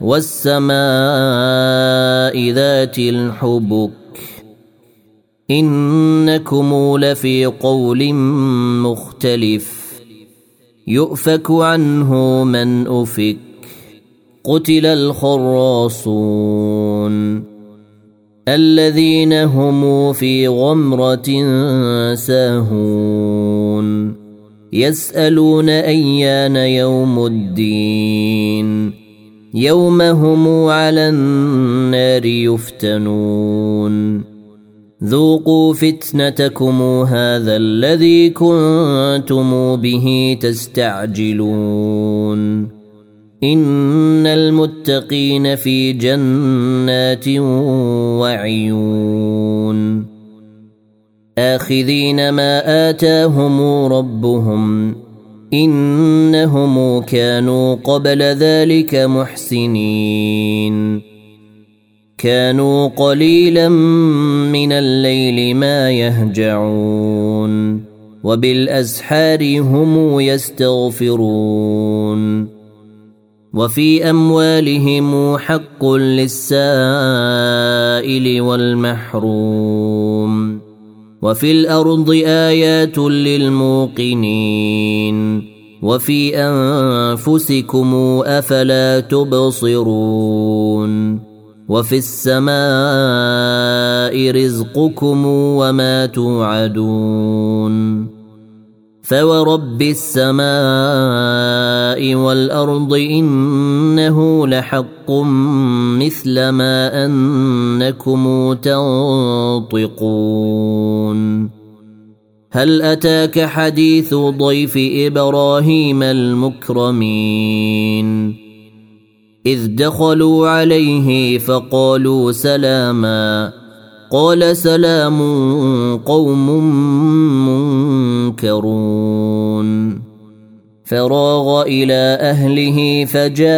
والسماء ذات الحبك. إنكم لفي قول مختلف. يؤفك عنه من أفك. قتل الخراصون. الذين هم في غمرة ساهون. يسألون أيان يوم الدين. يوم هم على النار يفتنون. ذوقوا فتنتكم هذا الذي كنتم به تستعجلون. إن المتقين في جنات وعيون. آخذين ما آتاهم ربهم إنهم كانوا قبل ذلك محسنين. كانوا قليلا من الليل ما يهجعون وبالاسحار هم يستغفرون. وفي أموالهم حق للسائل والمحروم. وفي الأرض آيات للموقنين وفي أنفسكم أفلا تبصرون وفي السماء رزقكم وما توعدون فورب السماء والأرض إنه لحق مثل ما أنكم تنطقون. هل أتاك حديث ضيف إبراهيم المكرمين؟ إذ دخلوا عليه فقالوا سلاما. قال سلام قوم منكرون. فراغ إلى أهله فجاء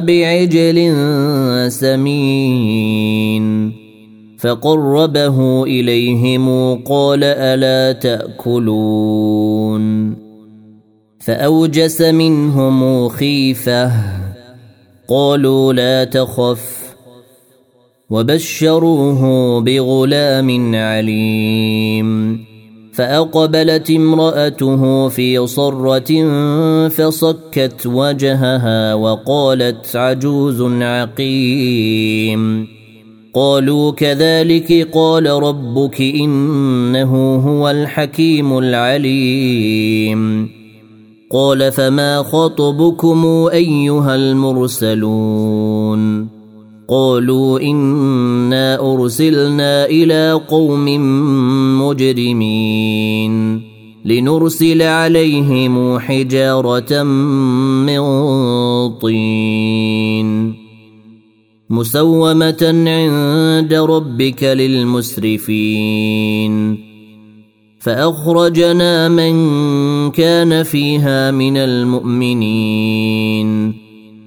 بعجل سمين فقربه إليهم قال ألا تأكلون فأوجس منهم خيفة قالوا لا تخف وبشروه بغلام عليم فأقبلت امرأته في صرة فصكت وجهها وقالت عجوز عقيم. قالوا كذلك قال ربك إنه هو الحكيم العليم. قال فما خطبكم أيها المرسلون؟ قالوا إنا أرسلنا إلى قوم مجرمين لنرسل عليهم حجارة من طين. مسومة عند ربك للمسرفين. فأخرجنا من كان فيها من المؤمنين.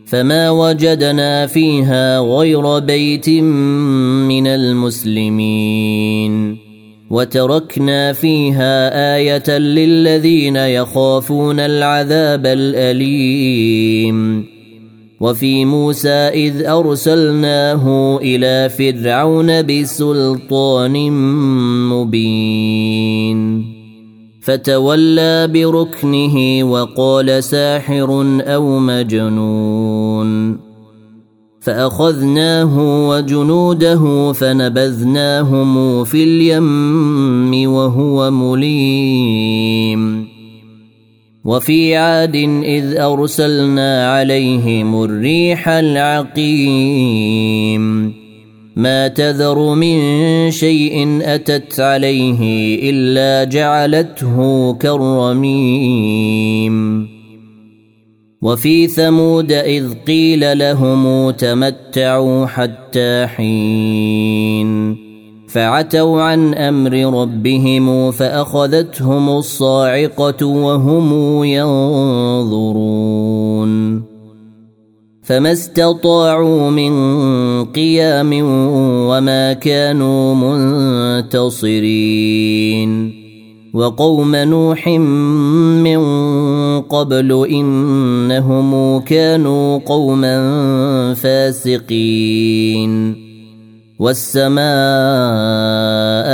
فما وجدنا فيها غير بيت من المسلمين. وتركنا فيها آية للذين يخافون العذاب الأليم. وفي موسى إذ أرسلناه إلى فرعون بسلطان مبين. فتولى بركنه وقال ساحر أو مجنون. فأخذناه وجنوده فنبذناهم في اليم وهو مليم. وفي عاد إذ أرسلنا عليهم الريح العقيم. ما تذر من شيء أتت عليه إلا جعلته كالرميم. وفي ثمود إذ قيل لهم تمتعوا حتى حين فعتوا عن أمر ربهم فأخذتهم الصاعقة وهم ينظرون فما استطاعوا من قيام وما كانوا منتصرين وقوم نوح من قبل إنهم كانوا قوما فاسقين. والسماء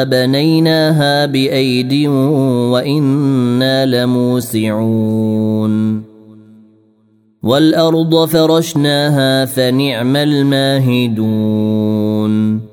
بنيناها بأيد وإنا لموسعون. والأرض فرشناها فنعم الماهدون.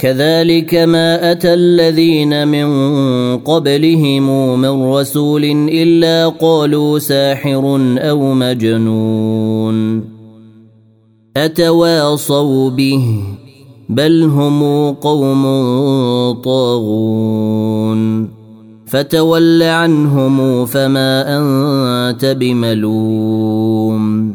كذلك ما أتى الذين من قبلهم من رسول إلا قالوا ساحر أو مجنون. أتواصوا به بل هم قوم طاغون. فتول عنهم فما أنت بملوم.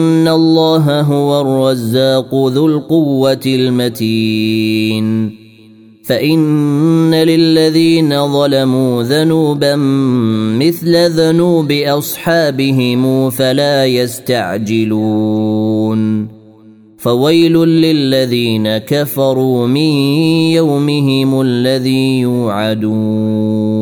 ان الله هو الرزاق ذو القوه المتين فان للذين ظلموا ذنوبا مثل ذنوب اصحابهم فلا يستعجلون فويل للذين كفروا من يومهم الذي يوعدون